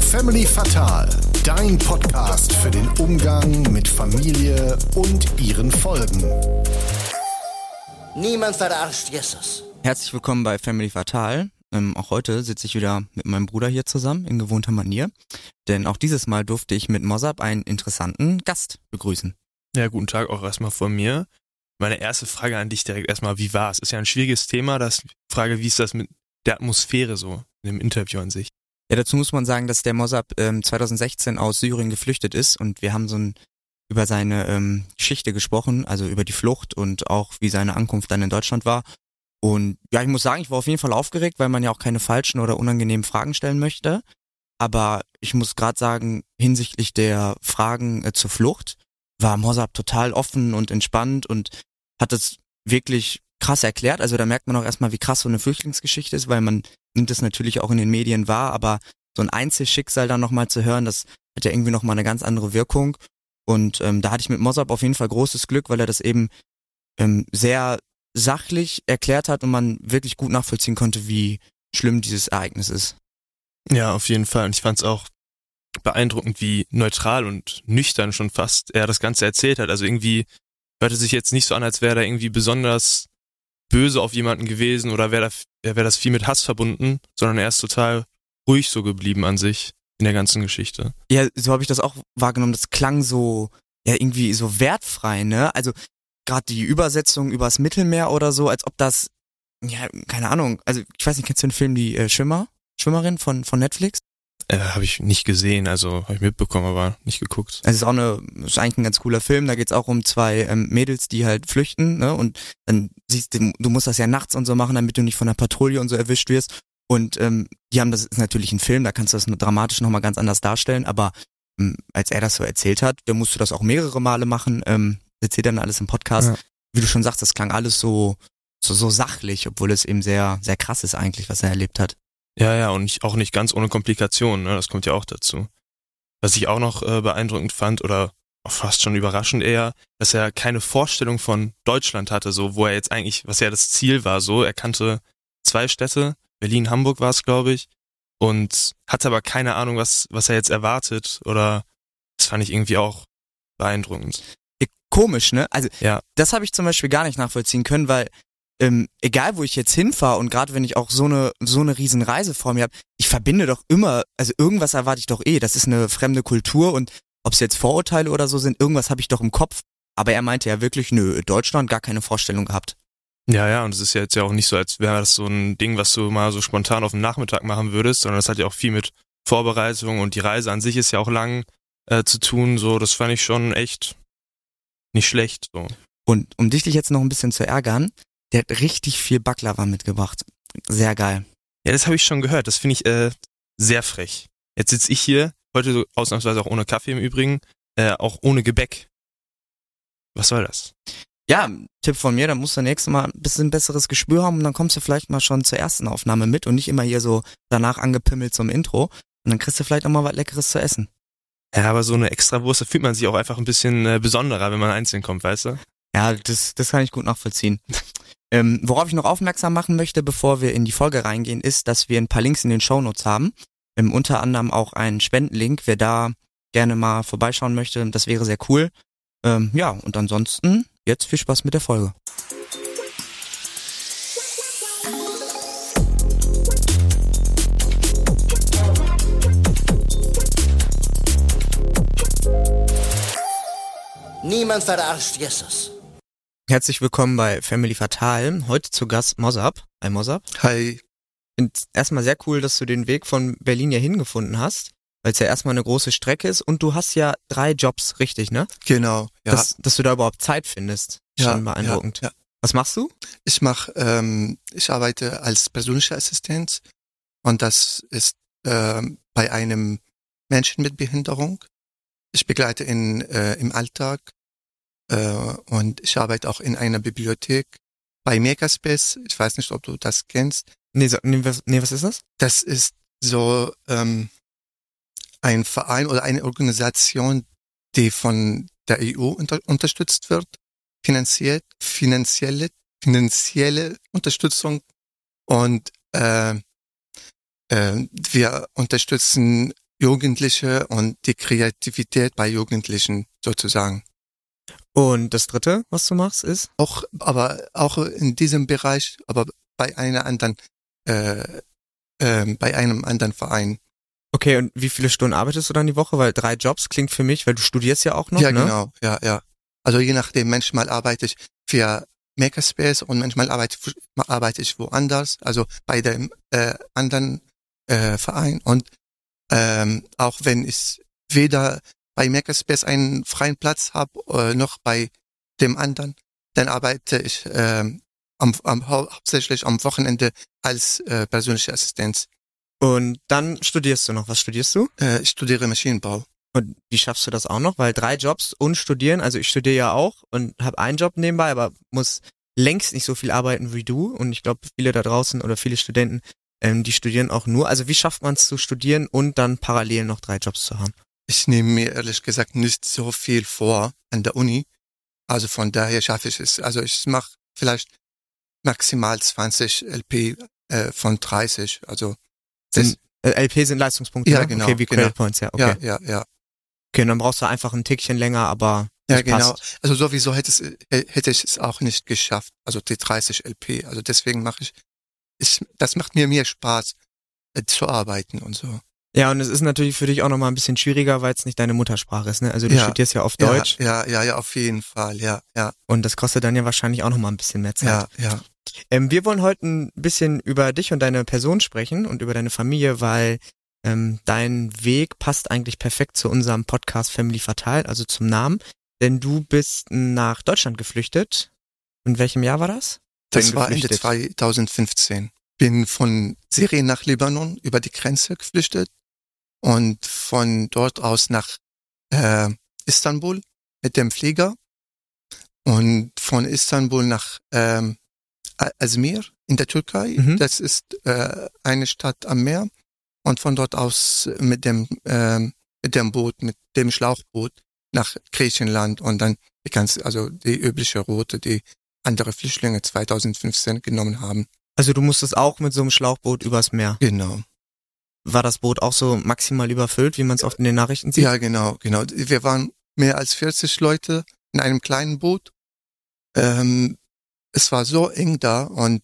Family Fatal, dein Podcast für den Umgang mit Familie und ihren Folgen. Niemand verarscht Jesus. Herzlich willkommen bei Family Fatal. Ähm, auch heute sitze ich wieder mit meinem Bruder hier zusammen in gewohnter Manier. Denn auch dieses Mal durfte ich mit Mossab einen interessanten Gast begrüßen. Ja, guten Tag auch erstmal von mir. Meine erste Frage an dich direkt erstmal, wie war es? Ist ja ein schwieriges Thema, das Frage, wie ist das mit der Atmosphäre so in dem Interview an sich? Ja, dazu muss man sagen, dass der Mossab ähm, 2016 aus Syrien geflüchtet ist und wir haben so ein über seine ähm, Geschichte gesprochen, also über die Flucht und auch wie seine Ankunft dann in Deutschland war. Und ja, ich muss sagen, ich war auf jeden Fall aufgeregt, weil man ja auch keine falschen oder unangenehmen Fragen stellen möchte. Aber ich muss gerade sagen, hinsichtlich der Fragen äh, zur Flucht war Mossab total offen und entspannt und hat es wirklich krass erklärt. Also da merkt man auch erstmal, wie krass so eine Flüchtlingsgeschichte ist, weil man nimmt es natürlich auch in den Medien wahr, aber so ein Einzelschicksal dann nochmal zu hören, das hat ja irgendwie nochmal eine ganz andere Wirkung. Und ähm, da hatte ich mit Mossab auf jeden Fall großes Glück, weil er das eben ähm, sehr sachlich erklärt hat und man wirklich gut nachvollziehen konnte, wie schlimm dieses Ereignis ist. Ja, auf jeden Fall. Und ich fand es auch beeindruckend, wie neutral und nüchtern schon fast er das Ganze erzählt hat. Also irgendwie hörte sich jetzt nicht so an, als wäre er irgendwie besonders böse auf jemanden gewesen oder wäre da, wäre das viel mit Hass verbunden, sondern er ist total ruhig so geblieben an sich in der ganzen Geschichte. Ja, so habe ich das auch wahrgenommen. Das klang so, ja, irgendwie so wertfrei, ne? Also gerade die Übersetzung übers Mittelmeer oder so, als ob das, ja, keine Ahnung, also ich weiß nicht, kennst du den Film Die äh, Schwimmer? Schwimmerin von, von Netflix? Äh, habe ich nicht gesehen, also habe ich mitbekommen, aber nicht geguckt. Es ist auch eine, ist eigentlich ein ganz cooler Film. Da geht's auch um zwei ähm, Mädels, die halt flüchten, ne? Und dann siehst du, du musst das ja nachts und so machen, damit du nicht von der Patrouille und so erwischt wirst. Und ähm, die haben das ist natürlich ein Film, da kannst du das dramatisch nochmal ganz anders darstellen, aber ähm, als er das so erzählt hat, der musste das auch mehrere Male machen. Ähm, erzählt dann alles im Podcast. Ja. Wie du schon sagst, das klang alles so, so, so sachlich, obwohl es eben sehr, sehr krass ist eigentlich, was er erlebt hat. Ja, ja, und nicht, auch nicht ganz ohne Komplikationen, ne? das kommt ja auch dazu. Was ich auch noch äh, beeindruckend fand oder fast schon überraschend eher, dass er keine Vorstellung von Deutschland hatte, so wo er jetzt eigentlich, was ja das Ziel war, so er kannte zwei Städte, Berlin, Hamburg war es, glaube ich, und hatte aber keine Ahnung, was was er jetzt erwartet oder das fand ich irgendwie auch beeindruckend. Komisch, ne? Also ja. das habe ich zum Beispiel gar nicht nachvollziehen können, weil ähm, egal wo ich jetzt hinfahre und gerade wenn ich auch so eine so eine riesen Reise vor mir habe, ich verbinde doch immer, also irgendwas erwarte ich doch eh. Das ist eine fremde Kultur und ob es jetzt Vorurteile oder so sind, irgendwas habe ich doch im Kopf. Aber er meinte ja wirklich, nö, Deutschland gar keine Vorstellung gehabt. Ja, ja, und es ist ja jetzt ja auch nicht so, als wäre das so ein Ding, was du mal so spontan auf den Nachmittag machen würdest, sondern das hat ja auch viel mit Vorbereitung und die Reise an sich ist ja auch lang äh, zu tun. So, das fand ich schon echt nicht schlecht. So. Und um dich jetzt noch ein bisschen zu ärgern, der hat richtig viel Baklava mitgebracht. Sehr geil. Ja, das habe ich schon gehört. Das finde ich äh, sehr frech. Jetzt sitze ich hier, heute so ausnahmsweise auch ohne Kaffee im Übrigen, äh, auch ohne Gebäck. Was soll das? Ja, Tipp von mir, dann musst du nächstes Mal ein bisschen besseres Gespür haben und dann kommst du vielleicht mal schon zur ersten Aufnahme mit und nicht immer hier so danach angepimmelt zum Intro. Und dann kriegst du vielleicht auch mal was Leckeres zu essen. Ja, aber so eine extra Wurst, da fühlt man sich auch einfach ein bisschen äh, besonderer, wenn man einzeln kommt, weißt du? Ja, das, das kann ich gut nachvollziehen. ähm, worauf ich noch aufmerksam machen möchte, bevor wir in die Folge reingehen, ist, dass wir ein paar Links in den Shownotes haben. Ähm, unter anderem auch einen Spendenlink. Wer da gerne mal vorbeischauen möchte, das wäre sehr cool. Ähm, ja, und ansonsten jetzt viel Spaß mit der Folge. Niemand verarscht Jesus. Herzlich willkommen bei Family Fatal. Heute zu Gast Mossab. Hi Mossab. Hi. Und erstmal sehr cool, dass du den Weg von Berlin ja hingefunden hast, weil es ja erstmal eine große Strecke ist und du hast ja drei Jobs, richtig, ne? Genau, ja. Dass, dass du da überhaupt Zeit findest. Ja, Schon beeindruckend. Ja, ja. Was machst du? Ich mache, ähm, ich arbeite als persönlicher Assistent und das ist ähm, bei einem Menschen mit Behinderung. Ich begleite ihn äh, im Alltag und ich arbeite auch in einer Bibliothek bei Makerspace. Ich weiß nicht, ob du das kennst. Nee, so, nee, was, nee was ist das? Das ist so ähm, ein Verein oder eine Organisation, die von der EU unter, unterstützt wird, finanziert, finanzielle, finanzielle Unterstützung. Und äh, äh, wir unterstützen Jugendliche und die Kreativität bei Jugendlichen sozusagen. Und das dritte, was du machst, ist? Auch, aber auch in diesem Bereich, aber bei einer anderen, äh, äh, bei einem anderen Verein. Okay, und wie viele Stunden arbeitest du dann die Woche? Weil drei Jobs klingt für mich, weil du studierst ja auch noch, ja, ne? genau, ja, ja. Also je nachdem, manchmal arbeite ich für Makerspace und manchmal arbeite, arbeite ich woanders, also bei dem äh, anderen äh, Verein. Und ähm, auch wenn ich weder bei Makerspace einen freien Platz habe, äh, noch bei dem anderen, dann arbeite ich ähm, am, am, hauptsächlich am Wochenende als äh, persönliche Assistenz. Und dann studierst du noch. Was studierst du? Äh, ich studiere Maschinenbau. Und wie schaffst du das auch noch? Weil drei Jobs und studieren, also ich studiere ja auch und habe einen Job nebenbei, aber muss längst nicht so viel arbeiten wie du. Und ich glaube, viele da draußen oder viele Studenten, ähm, die studieren auch nur. Also wie schafft man es zu studieren und dann parallel noch drei Jobs zu haben? Ich nehme mir ehrlich gesagt nicht so viel vor an der Uni. Also von daher schaffe ich es. Also ich mache vielleicht maximal 20 LP äh, von 30. Also Sind, äh, LP sind Leistungspunkte, Ja, ne? genau, Okay, wie genau. Credit Points, ja, okay. ja, ja, ja. Okay, dann brauchst du einfach ein Tickchen länger, aber Ja, genau. passt. Also sowieso hätte, es, äh, hätte ich es auch nicht geschafft. Also die 30 LP. Also deswegen mache ich, ich, das macht mir mehr Spaß äh, zu arbeiten und so. Ja, und es ist natürlich für dich auch nochmal ein bisschen schwieriger, weil es nicht deine Muttersprache ist, ne? Also du Ja. studierst ja auf Deutsch Ja, ja, ja, auf jeden Fall. Ja, ja, und das kostet dann ja wahrscheinlich auch nochmal ein bisschen mehr Zeit. ja, ja. Ähm, wir wollen heute ein bisschen über dich und deine Person sprechen und über deine Familie, weil ähm, dein Weg passt eigentlich perfekt zu unserem Podcast Family Fatal, also zum Namen. Denn du bist nach Deutschland geflüchtet. In welchem Jahr war das? Das war Ende geflüchtet. 2015. Bin von Syrien nach Libanon über die Grenze geflüchtet und von dort aus nach äh, Istanbul mit dem Flieger und von Istanbul nach ähm, Azmir in der Türkei. Mhm. Das ist äh, eine Stadt am Meer und von dort aus mit dem ähm, mit dem Boot, mit dem Schlauchboot nach Griechenland und dann die ganze, also die übliche Route, die andere Flüchtlinge 2015 genommen haben. Also du musstest auch mit so einem Schlauchboot übers Meer. Genau. War das Boot auch so maximal überfüllt, wie man es oft in den Nachrichten sieht? Ja, genau, genau. Wir waren mehr als 40 Leute in einem kleinen Boot. Ähm, es war so eng da und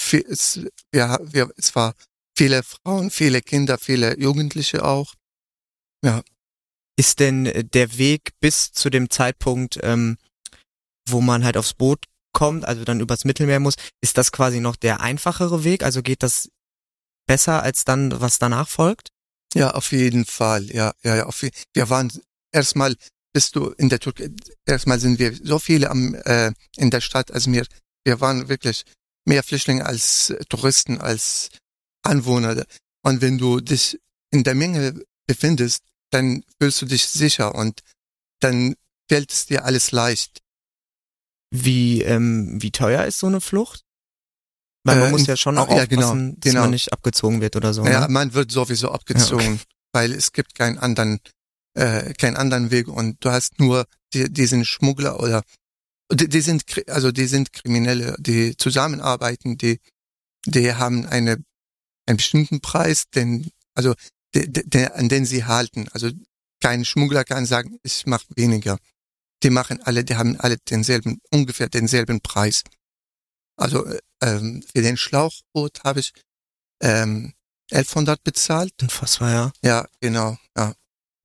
viel, es, wir, wir, es war viele Frauen, viele Kinder, viele Jugendliche auch. Ist denn der Weg bis zu dem Zeitpunkt, ähm, wo man halt aufs Boot kommt, also dann übers Mittelmeer muss, ist das quasi noch der einfachere Weg? Also geht das besser als dann, was danach folgt? Ja, auf jeden Fall. Ja, ja, ja. Auf, wir waren erstmal, bist du in der Türkei, erstmal sind wir so viele am, äh, in der Stadt Azmir. Wir waren wirklich mehr Flüchtlinge als Touristen, als Anwohner. Und wenn du dich in der Menge befindest, dann fühlst du dich sicher und dann fällt es dir alles leicht. Wie, ähm, wie teuer ist so eine Flucht? Weil man Äh, muss ja schon auch ja, aufpassen, genau, dass genau. man nicht abgezogen wird oder so. Ja, ne? man wird sowieso abgezogen, weil es gibt keinen anderen, äh, keinen anderen Weg und du hast nur die, diesen Schmuggler oder die, die sind also die sind Kriminelle, die zusammenarbeiten, die die haben eine einen bestimmten Preis, den also de, de, de, an den sie halten. Also kein Schmuggler kann sagen, ich mache weniger. Die machen alle, die haben alle denselben ungefähr denselben Preis. Also äh, ähm, für den Schlauchboot habe ich ähm, 1100 bezahlt. Unfassbar, ja. Ja, genau. Ja.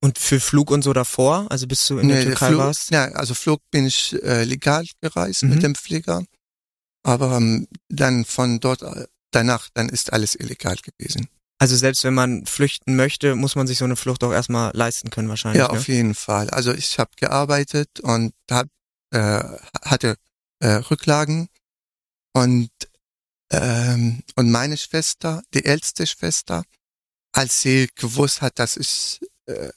Und für Flug und so davor, also bis du in der Nee, Türkei Flug, warst? Ja, also Flug bin ich äh, legal gereist Mhm. mit dem Flieger, aber ähm, dann von dort äh, danach, dann ist alles illegal gewesen. Also selbst wenn man flüchten möchte, muss man sich so eine Flucht auch erstmal leisten können wahrscheinlich. Ja, ne? auf jeden Fall. Also ich habe gearbeitet und hab, äh, hatte äh, Rücklagen und ähm, und meine Schwester, die älteste Schwester, als sie gewusst hat, dass ich äh,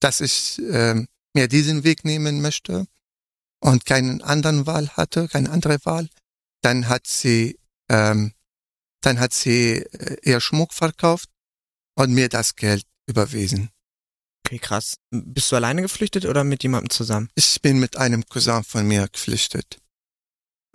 dass ich äh, mir diesen Weg nehmen möchte und keinen anderen Wahl hatte, keine andere Wahl, dann hat sie ähm, dann hat sie äh, ihr Schmuck verkauft und mir das Geld überwiesen. Okay, krass. Bist du alleine geflüchtet oder mit jemandem zusammen? Ich bin mit einem Cousin von mir geflüchtet.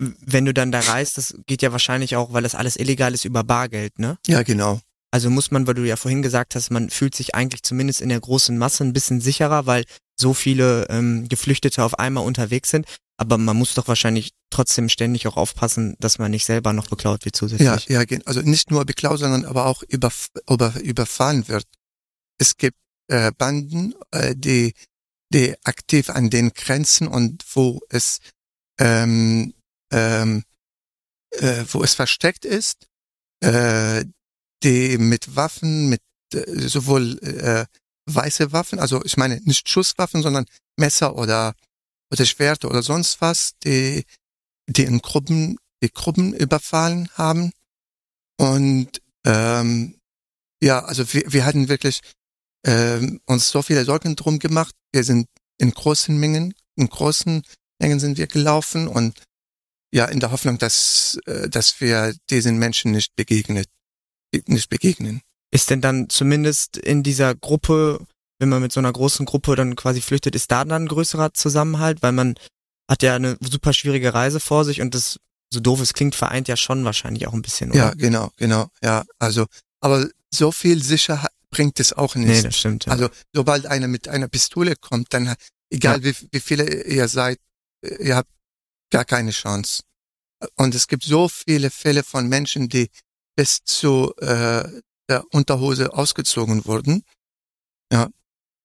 Wenn du dann da reist, das geht ja wahrscheinlich auch, weil das alles illegal ist, über Bargeld, ne? Ja, genau. Also muss man, weil du ja vorhin gesagt hast, man fühlt sich eigentlich zumindest in der großen Masse ein bisschen sicherer, weil so viele ähm, Geflüchtete auf einmal unterwegs sind. Aber man muss doch wahrscheinlich trotzdem ständig auch aufpassen, dass man nicht selber noch beklaut wird zusätzlich. Ja, ja, also nicht nur beklaut, sondern aber auch überf über, überfahren wird. Es gibt äh, Banden, äh, die, die aktiv an den Grenzen und wo es ähm, ähm, äh, wo es versteckt ist, äh, die mit Waffen, mit äh, sowohl äh, weiße Waffen, also ich meine nicht Schusswaffen, sondern Messer oder oder Schwerte oder sonst was, die die in Gruppen die Gruppen überfallen haben und ähm, ja, also wir, wir hatten wirklich ähm, uns so viele Sorgen drum gemacht. Wir sind in großen Mengen, in großen Mengen sind wir gelaufen und ja, in der Hoffnung, dass, äh, dass wir diesen Menschen nicht begegnet, nicht begegnen. Ist denn dann zumindest in dieser Gruppe, wenn man mit so einer großen Gruppe dann quasi flüchtet, ist da dann ein größerer Zusammenhalt? Weil man hat ja eine super schwierige Reise vor sich und das, so doof es klingt, vereint ja schon wahrscheinlich auch ein bisschen, oder? Ja, genau, genau, ja. Also, aber so viel Sicherheit bringt es auch nicht. Nee, das stimmt. Ja. Also sobald einer mit einer Pistole kommt, dann egal wie, wie viele ihr seid, ihr habt gar keine Chance. Und es gibt so viele Fälle von Menschen, die bis zu äh, der Unterhose ausgezogen wurden.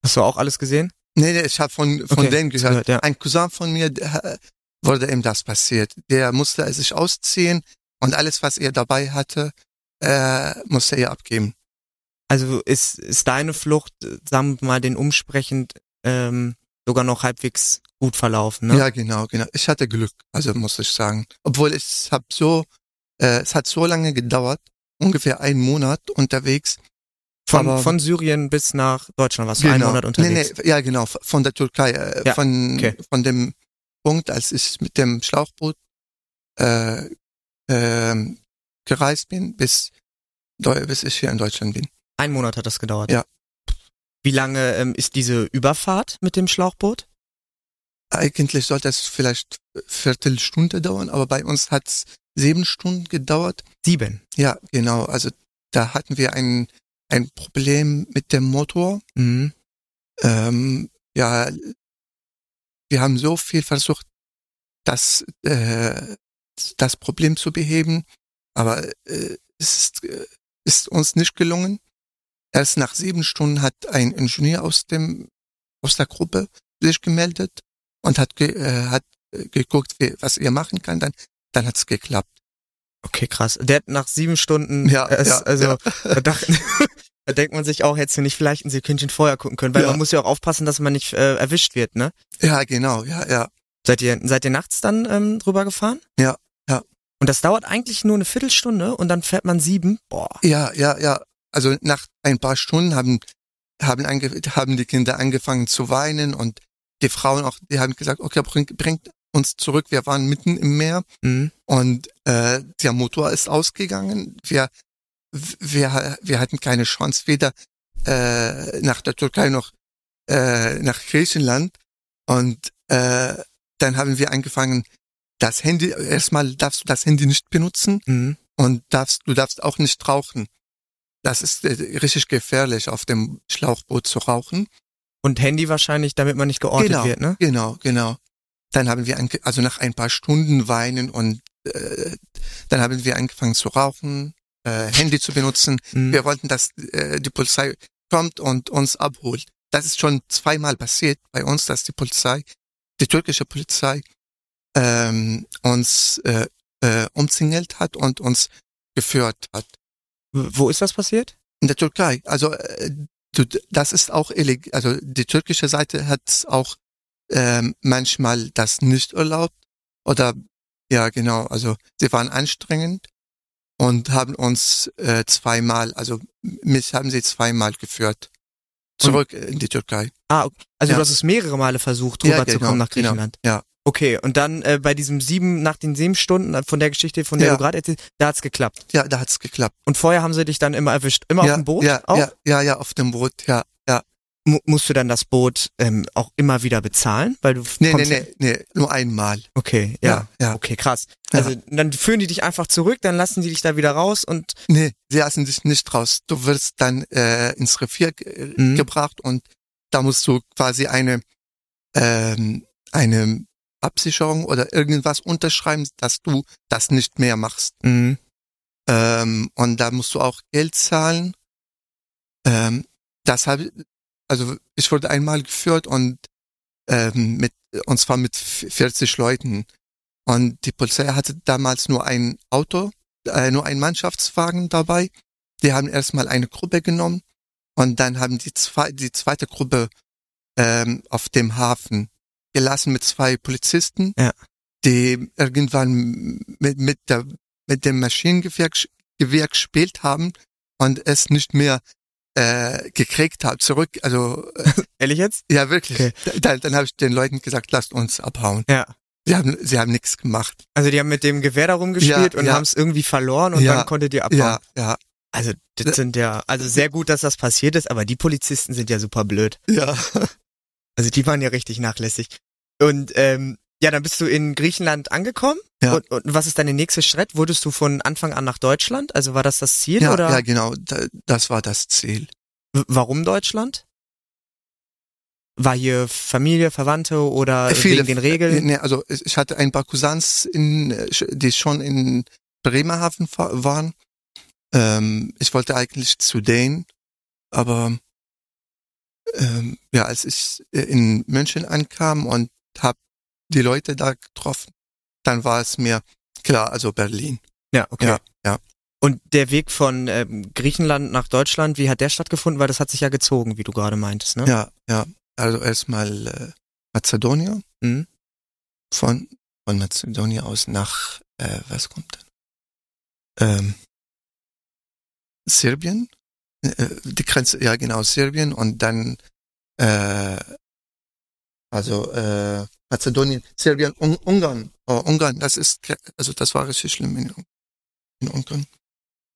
Hast du auch alles gesehen? Nee, nee ich habe von, von Okay, denen gehört, ja. Ein Cousin von mir, der, wurde ihm das passiert. Der musste sich ausziehen und alles, was er dabei hatte, äh, musste er abgeben. Also ist, ist deine Flucht, äh, sagen wir mal, den umsprechend ähm, sogar noch halbwegs gut verlaufen, ne? Ja, genau, genau. Ich hatte Glück, also muss ich sagen. Obwohl ich habe so, äh, es hat so lange gedauert, ungefähr einen Monat unterwegs. Von, aber- von Syrien bis nach Deutschland warst du einen Monat unterwegs. Nee, nee, ja, genau, von der Türkei, äh, Ja, von, okay. von dem Punkt, als ich mit dem Schlauchboot äh, ähm, gereist bin, bis, bis ich hier in Deutschland bin. Ein Monat hat das gedauert. Ja. Wie lange ähm, ist diese Überfahrt mit dem Schlauchboot? Eigentlich sollte es vielleicht Viertelstunde dauern, aber bei uns hat es sieben Stunden gedauert. Sieben. Ja, genau. Also da hatten wir ein, ein Problem mit dem Motor. Mhm. Ähm, ja, wir haben so viel versucht, das, äh, das Problem zu beheben, aber äh, es ist, äh, ist uns nicht gelungen. Erst nach sieben Stunden hat ein Ingenieur aus dem aus der Gruppe sich gemeldet und hat ge, äh, hat geguckt, wie, was er machen kann. Dann dann hat's geklappt. Okay, krass. Der hat nach sieben Stunden, Ja, äh, es- ja, also ja. Da, dacht, da denkt man sich auch, hättest du nicht vielleicht ein Sekündchen vorher gucken können, weil Ja. man muss ja auch aufpassen, dass man nicht äh, erwischt wird, ne? Ja, genau, ja, ja. Seid ihr, seid ihr nachts dann ähm, drüber gefahren? Ja, ja. Und das dauert eigentlich nur eine Viertelstunde und dann fährt man sieben. Boah. Ja, ja, ja. Also nach ein paar Stunden haben, haben, haben die Kinder angefangen zu weinen und die Frauen auch, die haben gesagt, okay, bringt, bringt uns zurück. Wir waren mitten im Meer Mhm. und äh, der Motor ist ausgegangen. Wir, wir, wir hatten keine Chance, weder äh, nach der Türkei noch äh, nach Griechenland. Und äh, dann haben wir angefangen, das Handy, erstmal darfst du das Handy nicht benutzen Mhm. und darfst, du darfst auch nicht rauchen. Das ist äh, richtig gefährlich, auf dem Schlauchboot zu rauchen. Und Handy wahrscheinlich, damit man nicht geortet genau, wird, ne? genau, genau. Dann haben wir, also nach ein paar Stunden weinen und äh, dann haben wir angefangen zu rauchen, äh, Handy zu benutzen. Mhm. Wir wollten, dass äh, die Polizei kommt und uns abholt. Das ist schon zweimal passiert bei uns, dass die Polizei, die türkische Polizei, ähm, uns äh, äh, umzingelt hat und uns geführt hat. Wo ist das passiert? In der Türkei. Also äh, das ist auch illegal. Also die türkische Seite hat auch ähm, manchmal das nicht erlaubt. Oder ja, genau. Also sie waren anstrengend und haben uns äh, zweimal, also mich haben sie zweimal geführt. Zurück in die Türkei. Ah, okay. also Ja. du hast es mehrere Male versucht, Ja, rüberzukommen genau, nach Griechenland. genau, ja. Okay, und dann äh, bei diesem sieben, nach den sieben Stunden äh, von der Geschichte, von der Ja. du gerade erzählst, da hat's geklappt. Ja, da hat's geklappt. Und vorher haben sie dich dann immer erwischt. Immer ja, auf dem Boot ja, auch? ja, ja, ja, auf dem Boot, ja, ja. mu musst du dann das Boot ähm, auch immer wieder bezahlen? Weil du Nee, nee, nee, nee, nur einmal. Okay, ja. Ja, ja. Okay, krass. Ja. Also dann führen die dich einfach zurück, dann lassen die dich da wieder raus und Nee, sie lassen dich nicht raus. Du wirst dann äh, ins Revier Mhm. gebracht und da musst du quasi eine, ähm, eine Absicherung oder irgendwas unterschreiben, dass du das nicht mehr machst. mhm. Ähm, und da musst du auch Geld zahlen. Ähm, das habe also ich wurde einmal geführt und ähm, mit und zwar mit 40 Leuten. Und die Polizei hatte damals nur ein Auto, äh, nur einen Mannschaftswagen dabei. Die haben erstmal eine Gruppe genommen und dann haben die, zwei, die zweite Gruppe ähm, auf dem Hafen gelassen mit zwei Polizisten, Ja. die irgendwann mit, mit, der, mit dem Maschinengewehr Gewehr gespielt haben und es nicht mehr äh, gekriegt haben, zurück, also äh, Ehrlich jetzt? ja wirklich. Okay. Dann, dann habe ich den Leuten gesagt, lasst uns abhauen. Ja. Sie haben, sie haben nichts gemacht. Also die haben mit dem Gewehr darum gespielt Ja, und ja. haben es irgendwie verloren und Ja, dann konntet ihr abhauen. Ja, ja, Also das sind ja, also sehr gut, dass das passiert ist, aber die Polizisten sind ja super blöd. ja. Also die waren ja richtig nachlässig. Und ähm, ja, dann bist du in Griechenland angekommen. Ja. Und, und was ist dein nächster Schritt? Wurdest du von Anfang an nach Deutschland? Also war das das Ziel Ja, oder ja, genau. Da, das war das Ziel. w- warum Deutschland? War hier Familie, Verwandte oder Äh, viele- wegen den Regeln? Nee, also ich hatte ein paar Cousins, in, äh, die schon in Bremerhaven waren. Ähm, ich wollte eigentlich zu denen, aber ähm, ja, als ich äh, in München ankam und habe die Leute da getroffen, dann war es mir klar, also Berlin. Ja, okay. Ja, ja. Und der Weg von ähm, Griechenland nach Deutschland, wie hat der stattgefunden? Weil das hat sich ja gezogen, wie du gerade meintest, ne? Ja, ja. Also erstmal äh, Mazedonien. Mhm. Von, von Mazedonien aus nach, äh, was kommt dann? Ähm, Serbien. Äh, die Grenze, ja genau, Serbien und dann äh, also äh, Mazedonien, Serbien, Un Ungarn. Oh, Ungarn, das ist also das war richtig schlimm in, in Ungarn.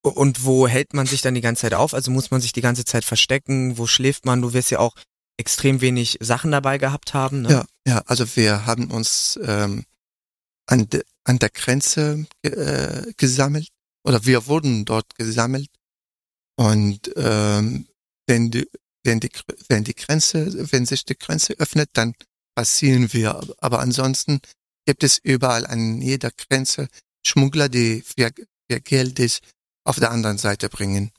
Und wo hält man sich dann die ganze Zeit auf? Also muss man sich die ganze Zeit verstecken? Wo schläft man? Du wirst ja auch extrem wenig Sachen dabei gehabt haben. Ne? Ja, ja, also wir haben uns ähm, an, de, an der Grenze äh, gesammelt oder wir wurden dort gesammelt und ähm, wenn die wenn die wenn die Grenze wenn sich die Grenze öffnet, dann passieren wir. Aber ansonsten gibt es überall an jeder Grenze Schmuggler, die für, für Geld dich auf der anderen Seite bringen.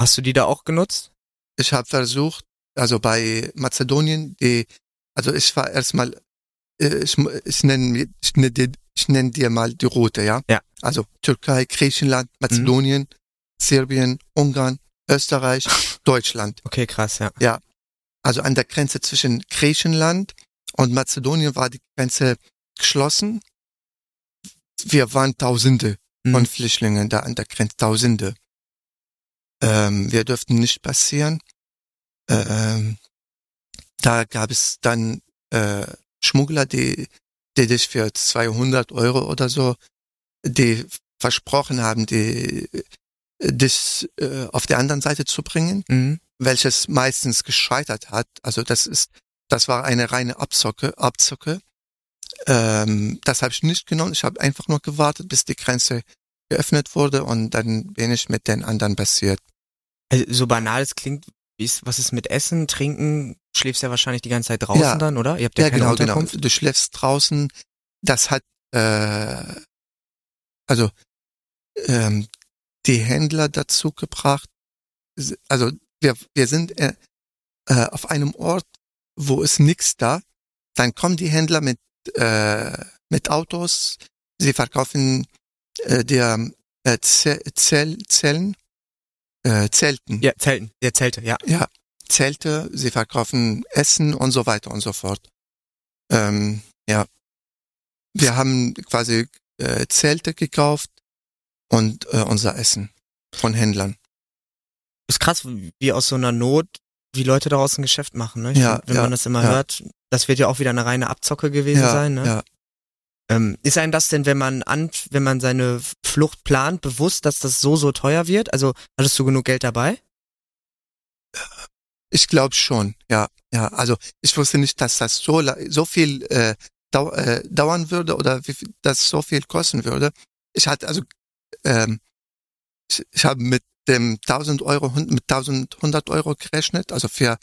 Hast du die da auch genutzt? Ich habe versucht, also bei Mazedonien, die, also ich war erstmal, äh, ich, ich nenne ich nenn dir, ich nenn dir mal die Route, ja? Ja. Also Türkei, Griechenland, Mazedonien, Serbien, Ungarn, Österreich, Deutschland. Okay, krass, ja. Also an der Grenze zwischen Griechenland und Mazedonien war die Grenze geschlossen. Wir waren Tausende Mhm. von Flüchtlingen da an der Grenze, Tausende. Ähm, wir dürften nicht passieren. Ähm, da gab es dann äh, Schmuggler, die, die dich für 200 Euro oder so, die versprochen haben, die dich äh, auf der anderen Seite zu bringen, Mhm. welches meistens gescheitert hat. Also das ist, das war eine reine Abzocke, Abzocke. Ähm, das habe ich nicht genommen. Ich habe einfach nur gewartet, bis die Grenze geöffnet wurde und dann bin ich mit den anderen passiert. Also, so banal es klingt, wie ist, was ist mit Essen, Trinken? Schläfst ja wahrscheinlich die ganze Zeit draußen Ja. dann, oder? Ihr habt ja, Ja, keine genau, genau. Du schläfst draußen. Das hat, äh, also ähm, die Händler dazu gebracht. Also wir, wir sind äh, äh, auf einem Ort, wo ist nix da. Dann kommen die Händler mit äh, mit Autos. Sie verkaufen äh, dir äh, Ze- Zell, Zellen, äh, Zelten. Ja, Zelten. Ja, Zelte, ja. Ja, Zelte, sie verkaufen Essen und so weiter und so fort. Ähm, ja. Wir haben quasi äh, Zelte gekauft und äh, unser Essen von Händlern. Ist krass, wie aus so einer Not, wie Leute daraus ein Geschäft machen, ne? Ich Ja, find, wenn ja, man das immer ja. hört, das wird ja auch wieder eine reine Abzocke gewesen ja, sein, ne? ja. Ähm, ist einem das denn, wenn man an, wenn man seine Flucht plant, bewusst, dass das so, so teuer wird? Also, hattest du genug Geld dabei? Ich glaube schon, ja, ja. Also ich wusste nicht, dass das so so viel äh, dau äh, dauern würde oder wie viel, das so viel kosten würde. Ich hatte also ähm, ich, ich habe mit dem 1000 Euro mit 1100 Euro gerechnet, also für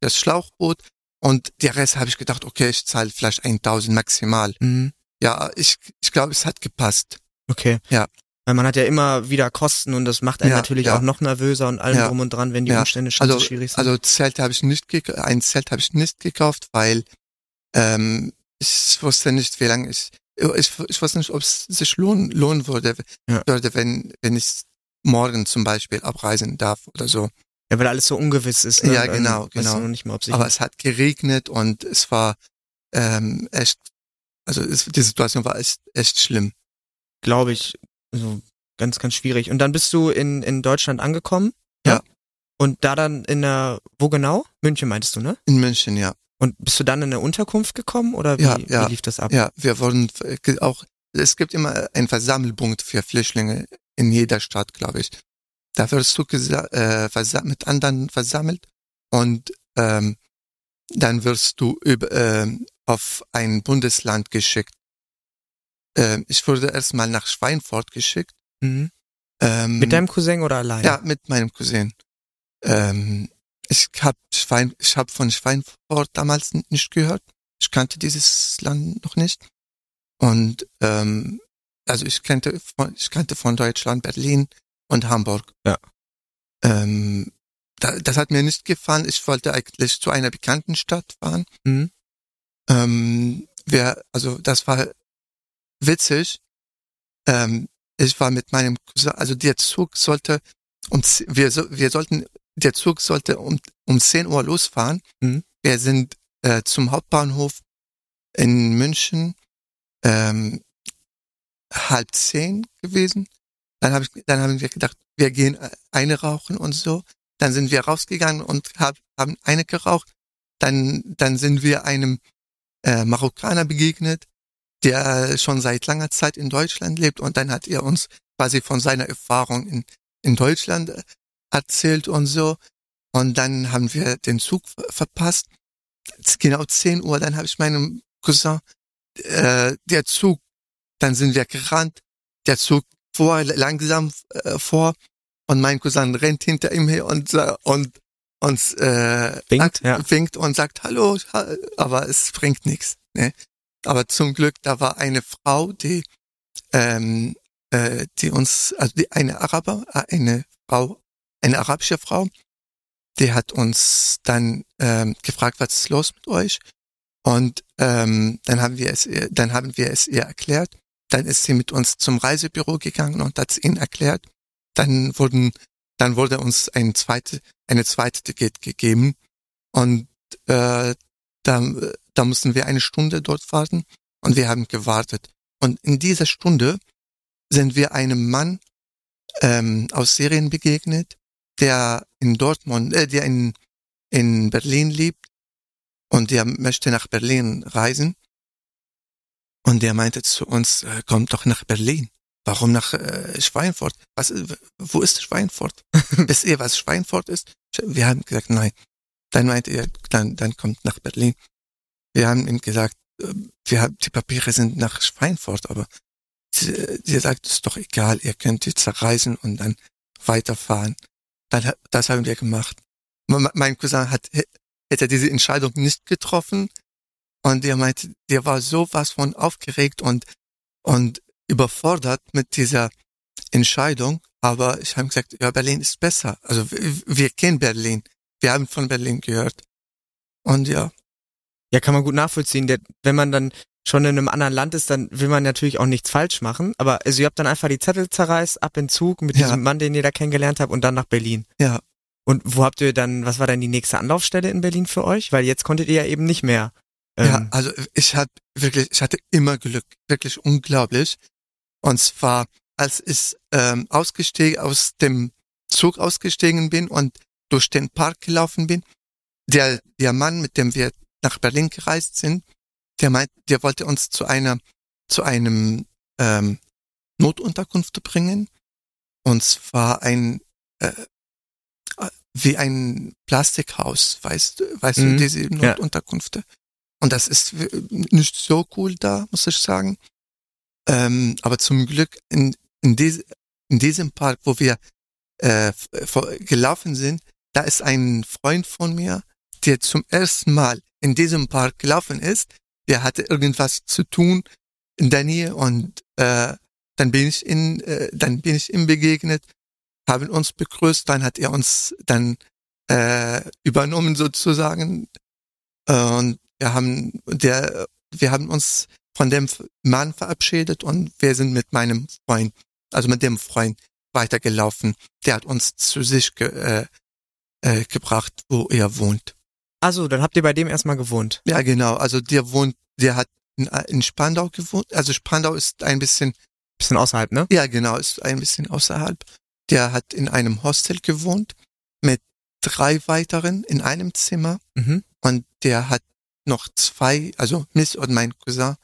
das Schlauchboot und der Rest habe ich gedacht, okay, ich zahle vielleicht 1000 maximal. Mhm. Ja, ich ich glaube, es hat gepasst. Okay. Ja. Weil man hat ja immer wieder Kosten und das macht einen Ja, natürlich ja. auch noch nervöser und allem Ja. drum und dran, wenn die. Umstände schon Also, so schwierig sind. also Zelt habe ich nicht ein Zelt habe ich nicht gekauft, weil ähm, ich wusste nicht, wie lange ich ich, ich wusste nicht, ob es sich lohnen, lohnen würde, Ja. würde, wenn wenn ich morgen zum Beispiel abreisen darf oder so. ja, weil alles so ungewiss ist. Ne? Ja, Dann genau, du genau. nicht mal, Aber es hat geregnet und es war ähm, echt, also es, die Situation war echt echt schlimm. glaube ich, so ganz, ganz schwierig. Und dann bist du in, in Deutschland angekommen. Ja. Und da dann in der, wo genau? München meintest du, ne? In München, ja. Und bist du dann in eine Unterkunft gekommen oder wie, Ja, ja. wie lief das ab? Ja, wir wurden äh, auch, es gibt immer einen Versammelpunkt für Flüchtlinge in jeder Stadt, glaube ich. Da wirst du äh, mit anderen versammelt und ähm, dann wirst du über, ähm, auf ein Bundesland geschickt. Ähm, ich wurde erstmal nach Schweinfurt geschickt. Mhm. Ähm, Mit deinem Cousin oder alleine? ja, mit meinem Cousin. Ähm, ich habe Schwein, ich hab von Schweinfurt damals nicht gehört. Ich kannte dieses Land noch nicht. Und ähm, also ich kannte von, ich kannte von Deutschland Berlin und Hamburg. Ja. Ähm, da, das hat mir nicht gefallen. Ich wollte eigentlich zu einer bekannten Stadt fahren. Mhm. Ähm, wir, also das war witzig. Ähm, ich war mit meinem Cousin, also der Zug sollte z- wir so, wir sollten der Zug sollte um um 10 Uhr losfahren. Mhm. Wir sind äh, zum Hauptbahnhof in München ähm, halb zehn gewesen. Dann habe ich dann haben wir gedacht, wir gehen äh, eine rauchen und so. Dann sind wir rausgegangen und hab, haben eine geraucht. Dann dann sind wir einem äh, Marokkaner begegnet, der schon seit langer Zeit in Deutschland lebt und dann hat er uns quasi von seiner Erfahrung in, in Deutschland äh, erzählt und so. Und dann haben wir den Zug ver- verpasst. Es ist Genau 10 Uhr, dann habe ich meinem Cousin, äh, der Zug, dann sind wir gerannt, der Zug vor, langsam äh, vor und mein Cousin rennt hinter ihm her und, und uns äh, Winkt, ja. winkt und sagt Hallo, ha- aber es bringt nichts. Ne? Aber zum Glück, da war eine Frau, die, ähm, äh, die uns, also die, eine Araber, äh, eine Frau, eine arabische Frau, die hat uns dann ähm, gefragt, was ist los mit euch? Und ähm, dann haben wir es, ihr, dann haben wir es ihr erklärt. Dann ist sie mit uns zum Reisebüro gegangen und hat es ihnen erklärt. Dann wurden, dann wurde uns ein zweite, eine zweite Ticket gegeben und äh, da, da mussten wir eine Stunde dort warten und wir haben gewartet. Und in dieser Stunde sind wir einem Mann ähm, aus Syrien begegnet, der in Dortmund, äh, der in, in Berlin lebt und der möchte nach Berlin reisen. Und der meinte zu uns, äh, kommt doch nach Berlin. Warum nach äh, Schweinfurt? Was, wo ist Schweinfurt? Wisst ihr, was Schweinfurt ist? Wir haben gesagt, nein. Dann meinte er, dann, dann kommt nach Berlin. Wir haben ihm gesagt, äh, wir haben, die Papiere sind nach Schweinfurt, aber sie, sie sagt, es ist doch egal, ihr könnt jetzt reisen und dann weiterfahren. Hat- das haben wir gemacht. Me- Mein Cousin hat, hätte diese Entscheidung nicht getroffen und er meinte, der war sowas von aufgeregt und, und überfordert mit dieser Entscheidung. Aber ich habe gesagt, ja, Berlin ist besser. Also wir, wir kennen Berlin. Wir haben von Berlin gehört. Und ja, Ja, kann man gut nachvollziehen. Der, wenn man dann schon in einem anderen Land ist, dann will man natürlich auch nichts falsch machen. Aber also ihr habt dann einfach die Zettel zerreißt, ab in Zug mit Ja. diesem Mann, den ihr da kennengelernt habt und dann nach Berlin. ja, Und wo habt ihr dann, was war dann die nächste Anlaufstelle in Berlin für euch? Weil jetzt konntet ihr ja eben nicht mehr. Ähm, ja. Also ich hatte wirklich, ich hatte immer Glück, wirklich unglaublich. Und zwar, als ich ähm, ausgestiegen, aus dem Zug ausgestiegen bin und durch den Park gelaufen bin, der, der Mann, mit dem wir nach Berlin gereist sind, der meint, der wollte uns zu einer, zu einem ähm, Notunterkunft bringen. Und zwar ein, äh, wie ein Plastikhaus, weißt, weißt Mhm. du, diese Ja. Notunterkünfte. Und das ist w- nicht so cool da, muss ich sagen. Ähm, aber zum Glück in, in, diese, in diesem Park, wo wir äh, gelaufen sind, da ist ein Freund von mir, der zum ersten Mal in diesem Park gelaufen ist. Der hatte irgendwas zu tun in der Nähe und äh, dann bin ich in, äh, dann bin ich ihm begegnet, haben uns begrüßt, dann hat er uns dann äh, übernommen sozusagen äh, und wir haben der, wir haben uns von dem Mann verabschiedet und wir sind mit meinem Freund, also mit dem Freund weitergelaufen. Der hat uns zu sich ge, äh, äh, gebracht, wo er wohnt. Also, dann habt ihr bei dem erstmal gewohnt. Ja, genau. Also der wohnt, der hat in, in Spandau gewohnt. Also Spandau ist ein bisschen, Bisschen außerhalb, ne? ja genau, ist ein bisschen außerhalb. Der hat in einem Hostel gewohnt mit drei weiteren in einem Zimmer Mhm. und der hat noch zwei, also mich und mein Cousin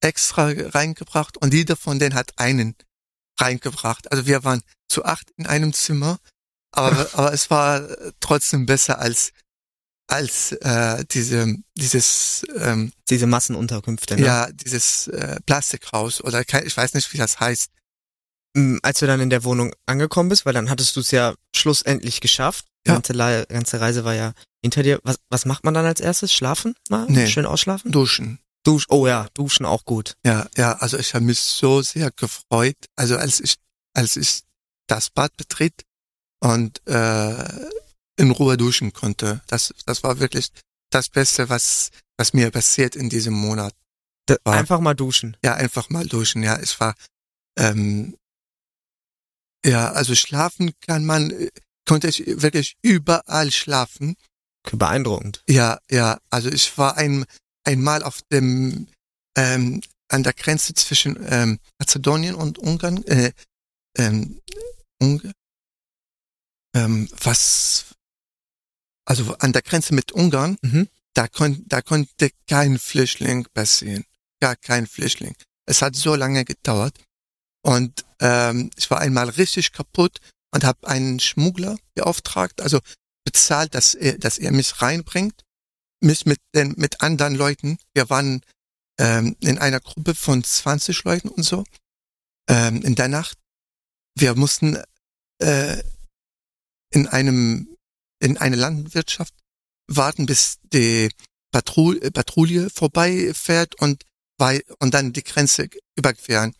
extra reingebracht und jeder von denen hat einen reingebracht. Also wir waren zu acht in einem Zimmer, aber, aber es war trotzdem besser als als äh, diese dieses ähm, Diese Massenunterkünfte, ne? ja dieses äh, Plastikhaus oder kein, ich weiß nicht wie das heißt. Mm, Als du dann in der Wohnung angekommen bist, weil dann hattest du es ja schlussendlich geschafft. Die Ja. ganze, Le ganze Reise war ja hinter dir. Was, was macht man dann als erstes? Schlafen? Mal? Nee. Schön ausschlafen? Duschen. Dusch, oh ja, duschen auch gut. Ja, ja, also ich habe mich so sehr gefreut, also als ich als ich das Bad betritt und äh, in Ruhe duschen konnte. Das das war wirklich das Beste, was was mir passiert in diesem Monat. War- Einfach mal duschen. Ja, einfach mal duschen. Ja, ich war ähm, ja, also schlafen kann man äh, konnte ich wirklich überall schlafen. Beeindruckend. Ja, ja, also ich war ein, einmal auf dem, ähm, an der Grenze zwischen ähm, Mazedonien und Ungarn, äh, ähm, Ungarn, ähm, was, also an der Grenze mit Ungarn, Mhm. da, kon, da konnte kein Flüchtling passieren, gar kein Flüchtling. Es hat so lange gedauert und ähm, ich war einmal richtig kaputt und habe einen Schmuggler beauftragt, also bezahlt, dass er, dass er mich reinbringt, mich mit den, mit anderen Leuten. Wir waren ähm, in einer Gruppe von 20 Leuten und so ähm, in der Nacht. Wir mussten äh, in einem in eine Landwirtschaft warten, bis die Patrou Patrouille vorbeifährt und bei und dann die Grenze überqueren.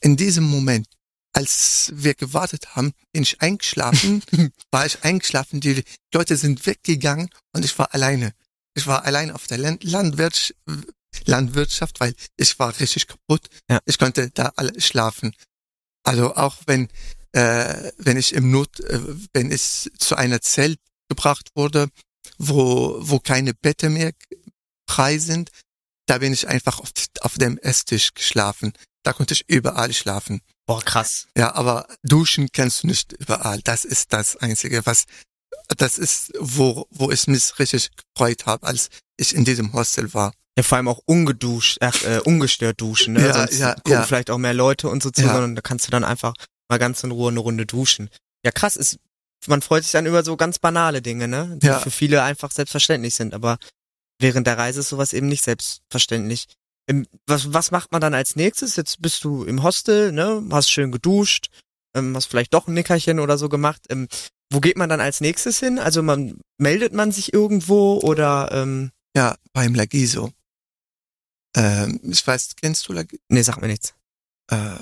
In diesem Moment, als wir gewartet haben, bin ich eingeschlafen, war ich eingeschlafen, die Leute sind weggegangen und ich war alleine. Ich war allein auf der Land Landwirtschaft, Landwirtschaft, weil ich war richtig kaputt. Ja. Ich konnte da alle schlafen. Also auch wenn äh, wenn ich im Not, äh, wenn ich zu einer Zelt gebracht wurde, wo wo keine Bette mehr frei sind, da bin ich einfach auf, auf dem Esstisch geschlafen. Da konnte ich überall schlafen. Boah, krass. Ja, aber duschen kannst du nicht überall. Das ist das Einzige, was, das ist, wo, wo ich mich richtig gefreut habe, als ich in diesem Hostel war. Ja, vor allem auch ungeduscht, ach, äh, ungestört duschen. Ne? Ja, Sonst ja, gucken ja. vielleicht auch mehr Leute und so zu, Ja. sondern da kannst du dann einfach mal ganz in Ruhe eine Runde duschen. Ja, krass, ist, man freut sich dann über so ganz banale Dinge, ne? Die Ja. für viele einfach selbstverständlich sind, aber während der Reise ist sowas eben nicht selbstverständlich. Ähm, Was, was macht man dann als nächstes? Jetzt bist du im Hostel, ne? Hast schön geduscht, ähm, hast vielleicht doch ein Nickerchen oder so gemacht. Ähm, wo geht man dann als nächstes hin? Also man meldet man sich irgendwo oder ähm, Ja, beim Lagiso. Ähm, ich weiß, kennst du Lagiso? nee, sag mir nichts. Äh,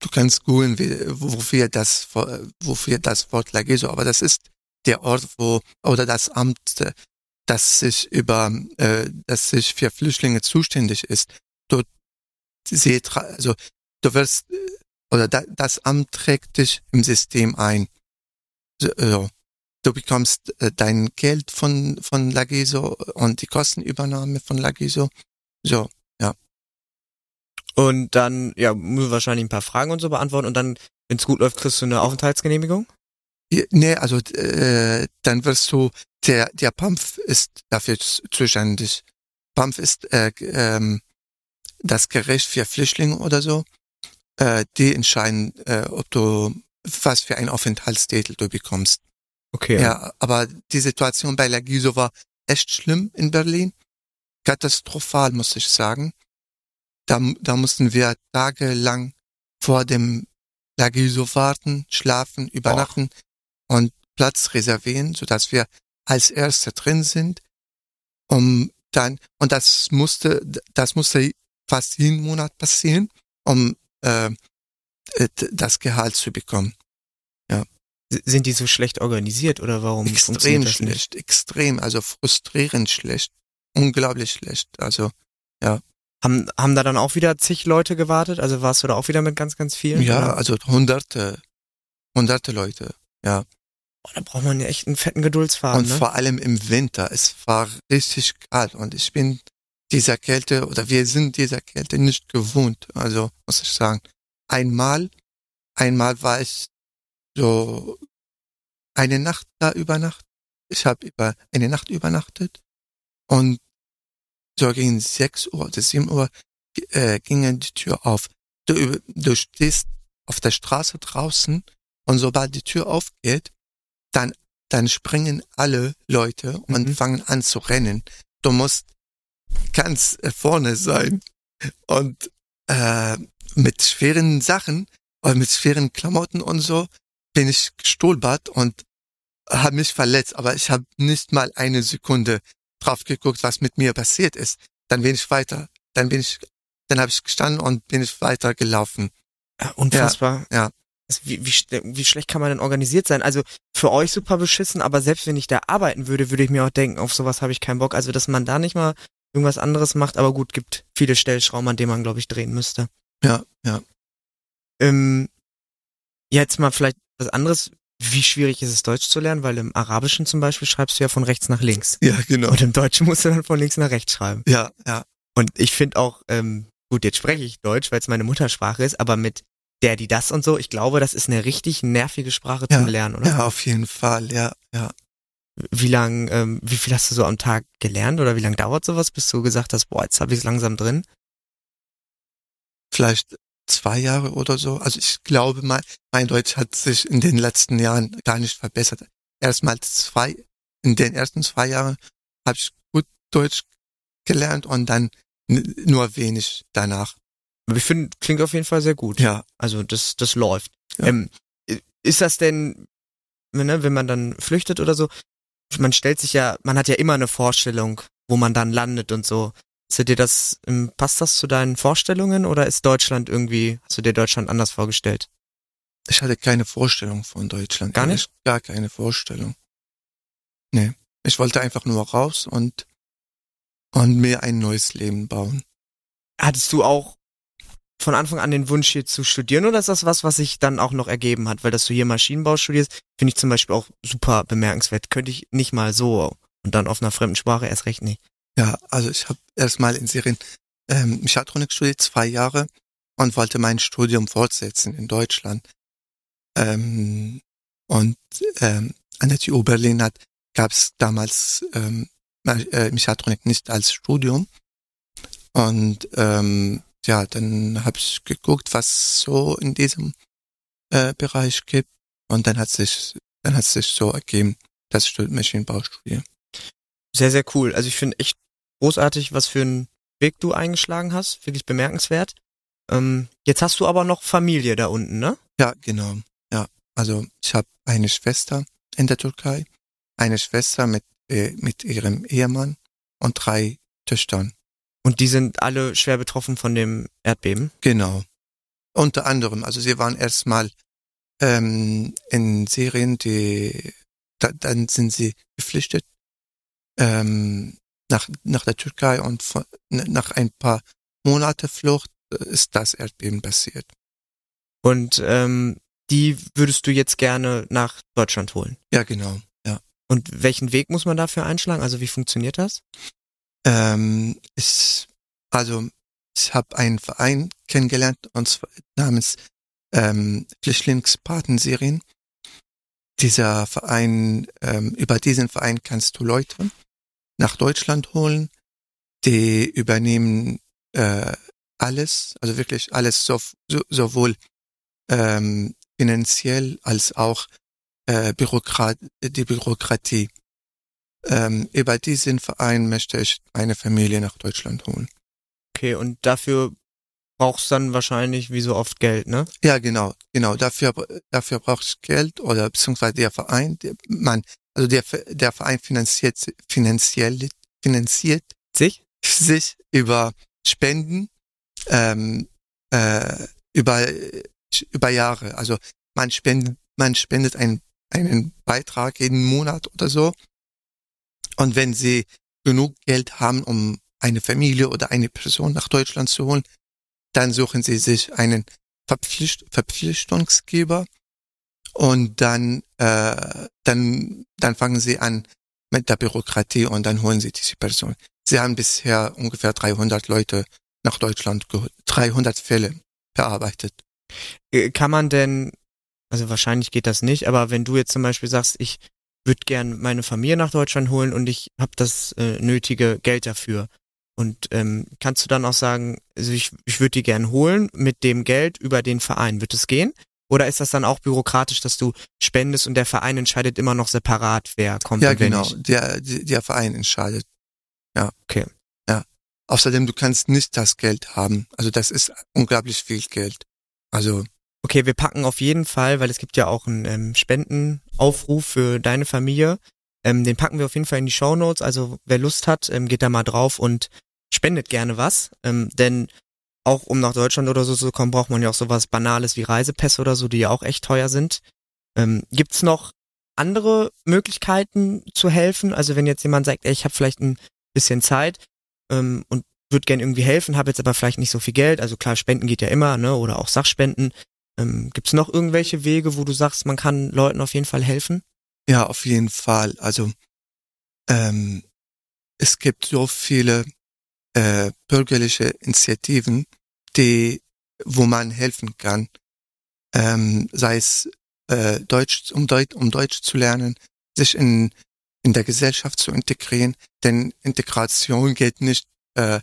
du kannst googeln, wofür das, wofür das Wort Lagiso, aber das ist der Ort, wo, oder das Amt, das sich über, äh, das sich für Flüchtlinge zuständig ist. Dort sie, also du wirst, oder da, das Amt trägt dich im System ein. So, Du bekommst äh, dein Geld von, von Lagiso und die Kostenübernahme von Lagiso. So, Und dann, ja, muss wahrscheinlich ein paar Fragen und so beantworten und dann, wenn es gut läuft, kriegst du eine Aufenthaltsgenehmigung? Nee, also äh, dann wirst du, der, der PAMF ist dafür zuständig. PAMF ist äh, ähm, das Gericht für Flüchtlinge oder so. Äh, die entscheiden, äh, ob du was für einen Aufenthaltstitel du bekommst. Okay. Ja, aber die Situation bei Lagiso war echt schlimm in Berlin. Katastrophal, muss ich sagen. Da, da mussten wir tagelang vor dem Lagiso warten, schlafen, übernachten und Platz reservieren, sodass wir als Erste drin sind. Um dann, und das musste, das musste fast jeden Monat passieren, um äh, das Gehalt zu bekommen. S- Sind die so schlecht organisiert oder warum Extrem schlecht, extrem, also frustrierend schlecht, unglaublich schlecht. Also Haben, haben da dann auch wieder zig Leute gewartet? Also warst du da auch wieder mit ganz, ganz vielen? ja, oder? also hunderte, hunderte Leute. Ja. Boah, da braucht man ja echt einen fetten Geduldsfaden, und ne? vor allem im Winter. Es war richtig kalt und ich bin dieser Kälte oder wir sind dieser Kälte nicht gewohnt. Also muss ich sagen, einmal, einmal war ich so eine Nacht da übernachtet. Ich habe über eine Nacht übernachtet und so gegen 6 Uhr oder 7 Uhr äh, ging die Tür auf. Du, du stehst auf der Straße draußen und sobald die Tür aufgeht, dann, dann springen alle Leute und Mhm. fangen an zu rennen. Du musst ganz äh, vorne sein und äh, mit schweren Sachen oder mit schweren Klamotten und so bin ich gestolpert und habe mich verletzt, aber ich habe nicht mal eine Sekunde drauf geguckt, was mit mir passiert ist. Dann bin ich weiter, dann bin ich, dann habe ich gestanden und bin ich weiter gelaufen. Ja, unfassbar. ja. Das- Wie, wie, sch- wie schlecht kann man denn organisiert sein? Also für euch super beschissen, aber selbst wenn ich da arbeiten würde, würde ich mir auch denken, auf sowas habe ich keinen Bock. Also dass man da nicht mal irgendwas anderes macht, aber gut, gibt viele Stellschrauben, an denen man, glaube ich, drehen müsste. Ja, ja. Ähm, jetzt mal vielleicht was anderes. Wie schwierig ist es, Deutsch zu lernen? Weil im Arabischen zum Beispiel schreibst du ja von rechts nach links. Ja, genau. Und im Deutschen musst du dann von links nach rechts schreiben. Ja, ja. Und ich finde auch, ähm, gut, jetzt spreche ich Deutsch, weil es meine Muttersprache ist, aber mit der, die das und so, ich glaube, das ist eine richtig nervige Sprache Ja, zum Lernen, oder? Ja, auf jeden Fall, ja, ja. Wie lang, ähm, wie viel hast du so am Tag gelernt oder wie lang dauert sowas, bis du gesagt hast, boah, jetzt habe ich es langsam drin? Vielleicht zwei Jahre oder so. Also ich glaube, mein, mein Deutsch hat sich in den letzten Jahren gar nicht verbessert. Erstmal zwei, in den ersten zwei Jahren habe ich gut Deutsch gelernt und dann nur wenig danach. Aber ich finde, klingt auf jeden Fall sehr gut. Ja, Also das, das läuft. Ja. Ähm, ist das denn, ne, wenn man dann flüchtet oder so, man stellt sich ja, man hat ja immer eine Vorstellung, wo man dann landet und so. Hast du dir das, passt das zu deinen Vorstellungen oder ist Deutschland irgendwie, hast du dir Deutschland anders vorgestellt? ich hatte keine Vorstellung von Deutschland. Gar Ehrlich, Gar keine Vorstellung. Nee. Ich wollte einfach nur raus und, und mir ein neues Leben bauen. Hattest du auch von Anfang an den Wunsch hier zu studieren oder ist das was, was sich dann auch noch ergeben hat? Weil dass du hier Maschinenbau studierst, finde ich zum Beispiel auch super bemerkenswert. Könnte ich nicht mal so und dann auf einer fremden Sprache erst recht nicht. Ja, also ich habe erstmal in Syrien ähm, Mechatronik studiert, zwei Jahre, und wollte mein Studium fortsetzen in Deutschland. Ähm, und ähm, an der TU Berlin hat gab es damals ähm, äh, Mechatronik nicht als Studium. Und ähm, ja, dann habe ich geguckt, was so in diesem äh, Bereich gibt. Und dann hat sich dann hat sich so ergeben, dass ich Maschinenbau studiere. Sehr, sehr cool. Also ich finde echt großartig, was für einen Weg du eingeschlagen hast. Wirklich bemerkenswert. Ähm, jetzt hast du aber noch Familie da unten, ne? Ja, genau. Ja, also ich habe eine Schwester in der Türkei, eine Schwester mit äh, mit ihrem Ehemann und drei Töchtern. Und die sind alle schwer betroffen von dem Erdbeben. Genau. Unter anderem, also sie waren erstmal ähm, in Syrien, die da, dann sind sie geflüchtet ähm, nach nach der Türkei und von, nach ein paar Monate Flucht äh, ist das Erdbeben passiert. Und ähm, die würdest du jetzt gerne nach Deutschland holen. Ja, genau. Ja. Und welchen Weg muss man dafür einschlagen? Also wie funktioniert das? Ähm, ich, also ich habe einen Verein kennengelernt und zwar namens ähm, Flüchtlingspaten Syrien. Dieser Verein, ähm, über diesen Verein kannst du Leute nach Deutschland holen. Die übernehmen äh, alles, also wirklich alles, so, so, sowohl ähm, finanziell als auch äh, Bürokrat die Bürokratie. Ähm, über diesen Verein möchte ich eine Familie nach Deutschland holen. Okay, und dafür brauchst dann wahrscheinlich wie so oft Geld, ne? Ja, genau, genau. Dafür, dafür brauchst du Geld oder beziehungsweise der Verein, der, man, also der, der Verein finanziert, finanziell, finanziert Sich? sich über Spenden, ähm, äh, über, über Jahre. Also man spendet, man spendet einen, einen Beitrag jeden Monat oder so. Und wenn sie genug Geld haben, um eine Familie oder eine Person nach Deutschland zu holen, dann suchen sie sich einen Verpflicht Verpflichtungsgeber und dann, äh, dann, dann fangen sie an mit der Bürokratie und dann holen sie diese Person. Sie haben bisher ungefähr 300 Leute nach Deutschland geholt, 300 Fälle bearbeitet. Äh, Kann man denn, also wahrscheinlich geht das nicht, aber wenn du jetzt zum Beispiel sagst, ich würde gern meine Familie nach Deutschland holen und ich habe das äh, nötige Geld dafür. Und ähm, kannst du dann auch sagen, also ich, ich würde die gern holen mit dem Geld über den Verein. Wird es gehen? Oder ist das dann auch bürokratisch, dass du spendest und der Verein entscheidet immer noch separat, wer kommt Ja, und wer genau. nicht? Der, der der Verein entscheidet. Ja. Okay. Ja. Außerdem, du kannst nicht das Geld haben. Also das ist unglaublich viel Geld. Also Okay, wir packen auf jeden Fall, weil es gibt ja auch einen ähm, Spendenaufruf für deine Familie. Ähm, den packen wir auf jeden Fall in die Show Notes. Also wer Lust hat, ähm, geht da mal drauf und spendet gerne was. Ähm, denn auch um nach Deutschland oder so zu kommen, braucht man ja auch sowas Banales wie Reisepässe oder so, die ja auch echt teuer sind. Ähm, gibt's noch andere Möglichkeiten zu helfen? Also wenn jetzt jemand sagt, ey, ich habe vielleicht ein bisschen Zeit ähm, und würde gerne irgendwie helfen, habe jetzt aber vielleicht nicht so viel Geld. Also klar, Spenden geht ja immer, ne? Oder auch Sachspenden. Ähm, Gibt es noch irgendwelche Wege, wo du sagst, man kann Leuten auf jeden Fall helfen? Ja, auf jeden Fall. Also ähm, es gibt so viele äh, bürgerliche Initiativen, die, wo man helfen kann, ähm, sei es äh, Deutsch, um, Deut um Deutsch zu lernen, sich in in der Gesellschaft zu integrieren, denn Integration geht nicht äh,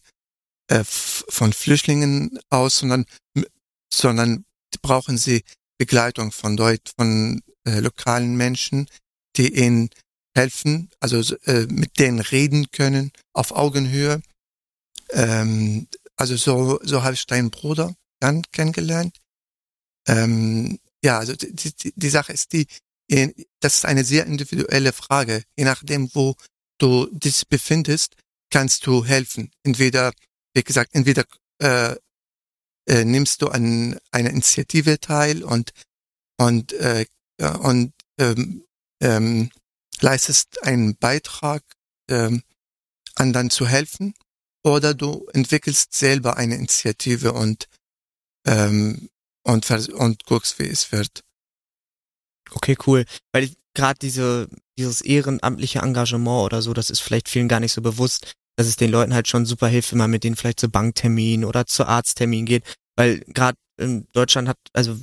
äh, von Flüchtlingen aus, sondern sondern brauchen sie Begleitung von Deut von äh, lokalen Menschen, die ihnen helfen, also äh, mit denen reden können auf Augenhöhe. Ähm, also so, so habe ich deinen Bruder dann kennengelernt. Ähm, ja, also die, die, die Sache ist die, das ist eine sehr individuelle Frage. Je nachdem, wo du dich befindest, kannst du helfen. Entweder, wie gesagt, entweder äh, äh, nimmst du an einer Initiative teil und und äh, und ähm, ähm, leistest einen Beitrag, ähm, anderen zu helfen, oder du entwickelst selber eine Initiative und ähm, und und guckst, wie es wird. Okay, cool. Weil gerade diese, dieses ehrenamtliche Engagement oder so, das ist vielleicht vielen gar nicht so bewusst, dass es den Leuten halt schon super hilft, wenn man mit denen vielleicht zu Banktermin oder zu Arzttermin geht. Weil gerade in Deutschland hat, also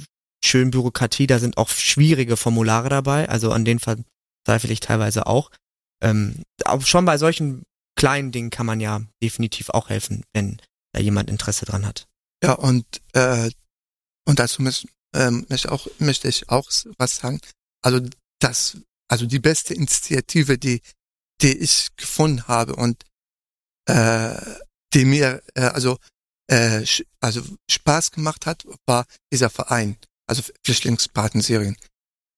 schön Bürokratie, da sind auch schwierige Formulare dabei, also an denen verzweifle ich teilweise auch. Ähm, auch schon bei solchen kleinen Dingen kann man ja definitiv auch helfen, wenn da jemand Interesse dran hat. Ja, und, äh, und dazu möchte, ähm, möchte, auch, möchte ich auch was sagen. Also das, also die beste Initiative, die, die ich gefunden habe und äh, die mir äh, also äh, also Spaß gemacht hat, war dieser Verein, also Flüchtlingspaten Syrien.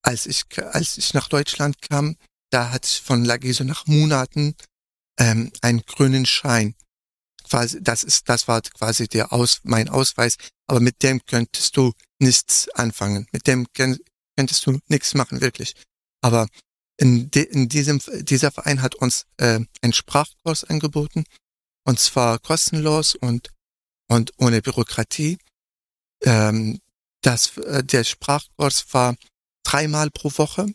Als ich als ich nach Deutschland kam, da hatte ich von Lageso nach Monaten ähm, einen grünen Schein quasi, das ist, das war quasi der Aus, mein Ausweis, aber mit dem könntest du nichts anfangen. Mit dem könnt- könntest du nichts machen, wirklich. Aber in, de, in diesem, dieser Verein hat uns äh, einen Sprachkurs angeboten, und zwar kostenlos und, und ohne Bürokratie. Ähm, das, äh, der Sprachkurs war dreimal pro Woche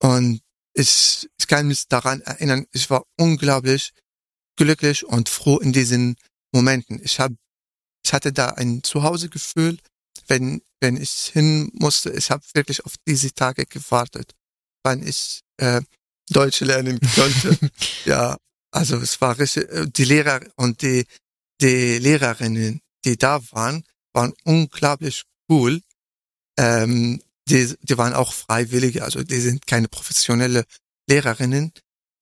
und ich, ich kann mich daran erinnern, ich war unglaublich glücklich und froh in diesen Momenten. Ich habe, ich hatte da ein Zuhausegefühl, wenn wenn ich hin musste. Ich habe wirklich auf diese Tage gewartet, wann ich äh, Deutsch lernen konnte. ja, also es war richtig. äh, Die Lehrer und die die Lehrerinnen, die da waren, waren unglaublich cool. Ähm, die, die waren auch Freiwillige, also die sind keine professionelle Lehrerinnen,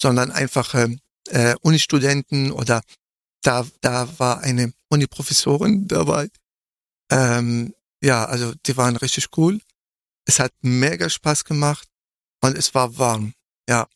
sondern einfach ähm, äh, Unistudenten oder da, da war eine Uniprofessorin dabei. Ähm, ja, also die waren richtig cool. Es hat mega Spaß gemacht und es war warm. Ja,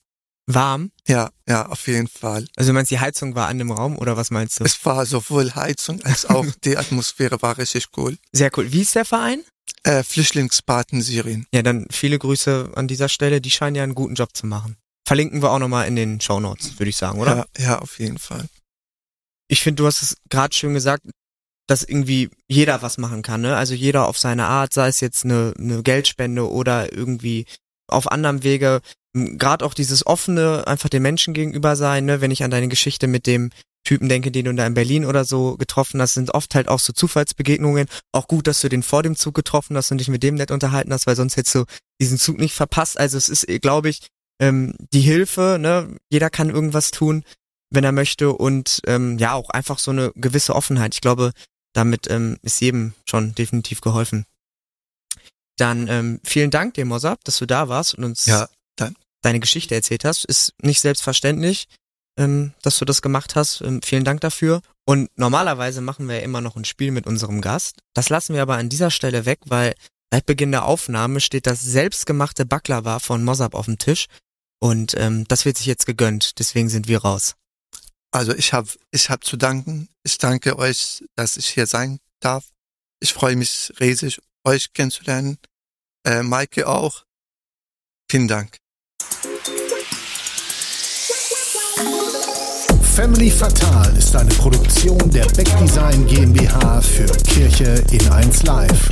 Warm? ja, ja, auf jeden Fall. Also du meinst, die Heizung war an dem Raum oder was meinst du? Es war sowohl Heizung als auch die Atmosphäre war richtig cool. Sehr cool. Wie ist der Verein? Äh, Flüchtlingspaten Syrien. Ja, dann viele Grüße an dieser Stelle. Die scheinen ja einen guten Job zu machen. Verlinken wir auch nochmal in den Show Notes, würde ich sagen, oder? Ja, ja, auf jeden Fall. Ich finde, du hast es gerade schön gesagt, dass irgendwie jeder was machen kann, ne? Also jeder auf seine Art, sei es jetzt eine, eine Geldspende oder irgendwie auf anderem Wege, gerade auch dieses offene, einfach den Menschen gegenüber sein, ne? Wenn ich an deine Geschichte mit dem Typen denke, den du da in Berlin oder so getroffen hast, sind oft halt auch so Zufallsbegegnungen. Auch gut, dass du den vor dem Zug getroffen hast und dich mit dem nett unterhalten hast, weil sonst hättest du diesen Zug nicht verpasst. Also es ist, glaube ich, ähm, die Hilfe, ne? Jeder kann irgendwas tun, wenn er möchte und ähm, ja, auch einfach so eine gewisse Offenheit. Ich glaube, damit ähm, ist jedem schon definitiv geholfen. Dann ähm, vielen Dank dir, Mosab, dass du da warst und uns Ja, deine Geschichte erzählt hast. Ist nicht selbstverständlich, ähm, dass du das gemacht hast. Ähm, vielen Dank dafür. Und normalerweise machen wir immer noch ein Spiel mit unserem Gast. Das lassen wir aber an dieser Stelle weg, weil seit Beginn der Aufnahme steht das selbstgemachte Baklava von Mosab auf dem Tisch. Und ähm, das wird sich jetzt gegönnt. Deswegen sind wir raus. Also ich habe ich hab zu danken. Ich danke euch, dass ich hier sein darf. Ich freue mich riesig, euch kennenzulernen. Äh, Maike auch. Vielen Dank. Family Fatal ist eine Produktion der Beck Design GmbH für Kirche in 1 Live.